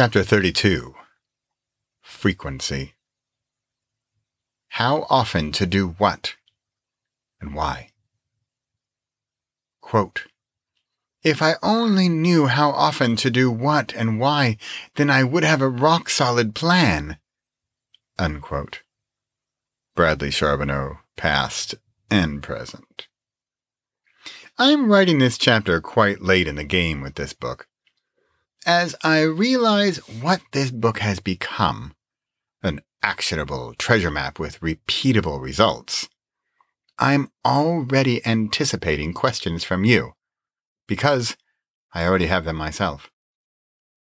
Chapter 32 Frequency. How often to do what and why. Quote, if I only knew how often to do what and why, then I would have a rock solid plan. Unquote. Bradley Charbonneau, past and present. I'm writing this chapter quite late in the game with this book. As I realize what this book has become an actionable treasure map with repeatable results I'm already anticipating questions from you because I already have them myself.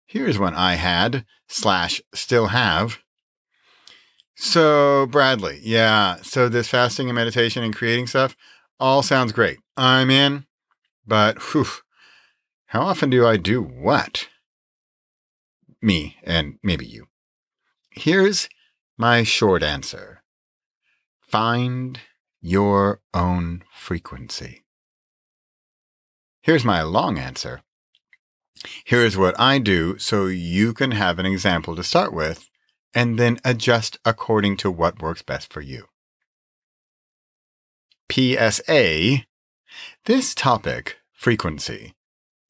Here's one I had slash still have. So, Bradley, yeah, so this fasting and meditation and creating stuff all sounds great. I'm in, but whew, how often do I do what? Me and maybe you. Here's my short answer find your own frequency. Here's my long answer. Here's what I do so you can have an example to start with and then adjust according to what works best for you. PSA This topic, frequency,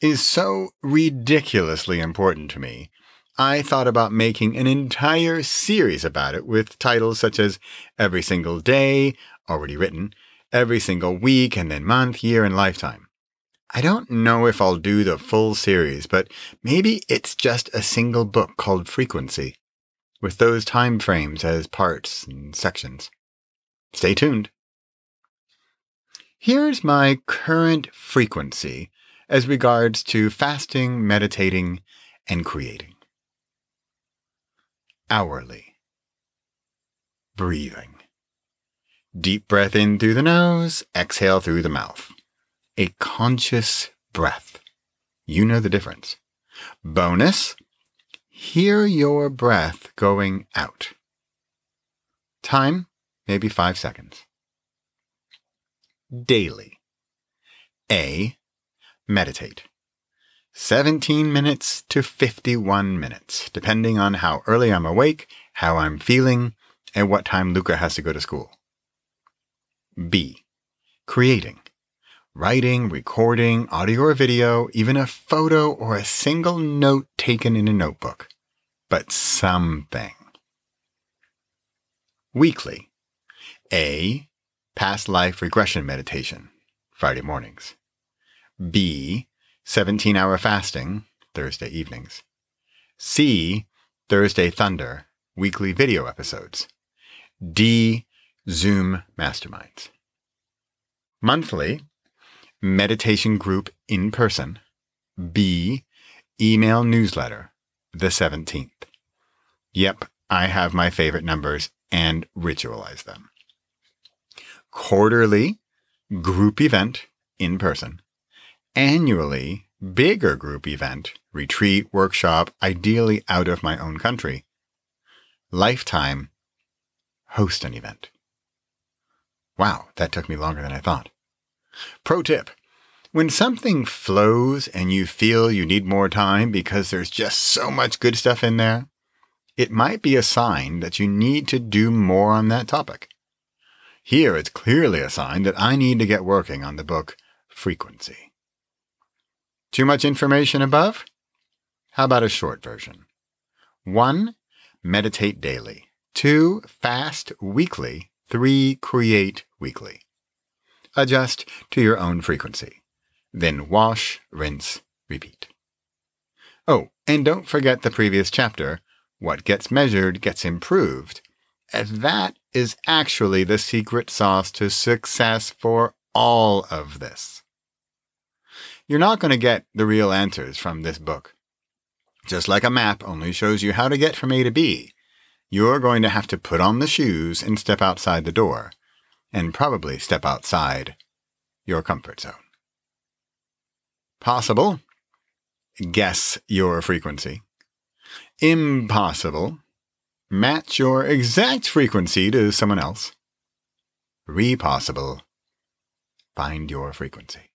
is so ridiculously important to me. I thought about making an entire series about it with titles such as Every Single Day, already written, Every Single Week, and then Month, Year, and Lifetime. I don't know if I'll do the full series, but maybe it's just a single book called Frequency, with those time frames as parts and sections. Stay tuned. Here's my current frequency as regards to fasting, meditating, and creating. Hourly. Breathing. Deep breath in through the nose, exhale through the mouth a conscious breath. You know the difference. Bonus, hear your breath going out. Time, maybe five seconds. Daily. A, meditate. 17 minutes to 51 minutes, depending on how early I'm awake, how I'm feeling, and what time Luca has to go to school. B, creating writing, recording, audio or video, even a photo or a single note taken in a notebook, but something. Weekly. A. Past life regression meditation, Friday mornings. B. 17 hour fasting, Thursday evenings. C. Thursday Thunder, weekly video episodes. D. Zoom masterminds. Monthly, meditation group in person. B, email newsletter, the 17th. Yep, I have my favorite numbers and ritualize them. Quarterly, group event in person. Annually, bigger group event, retreat, workshop, ideally out of my own country. Lifetime, host an event. Wow, that took me longer than I thought. Pro tip when something flows and you feel you need more time because there's just so much good stuff in there, it might be a sign that you need to do more on that topic. Here, it's clearly a sign that I need to get working on the book Frequency. Too much information above? How about a short version? 1. Meditate daily. 2. Fast weekly. 3. Create weekly. Adjust to your own frequency. Then wash, rinse, repeat. Oh, and don't forget the previous chapter What Gets Measured Gets Improved, that is actually the secret sauce to success for all of this. You're not going to get the real answers from this book. Just like a map only shows you how to get from A to B, you're going to have to put on the shoes and step outside the door and probably step outside your comfort zone. Possible. Guess your frequency. Impossible. Match your exact frequency to someone else. Repossible. Find your frequency.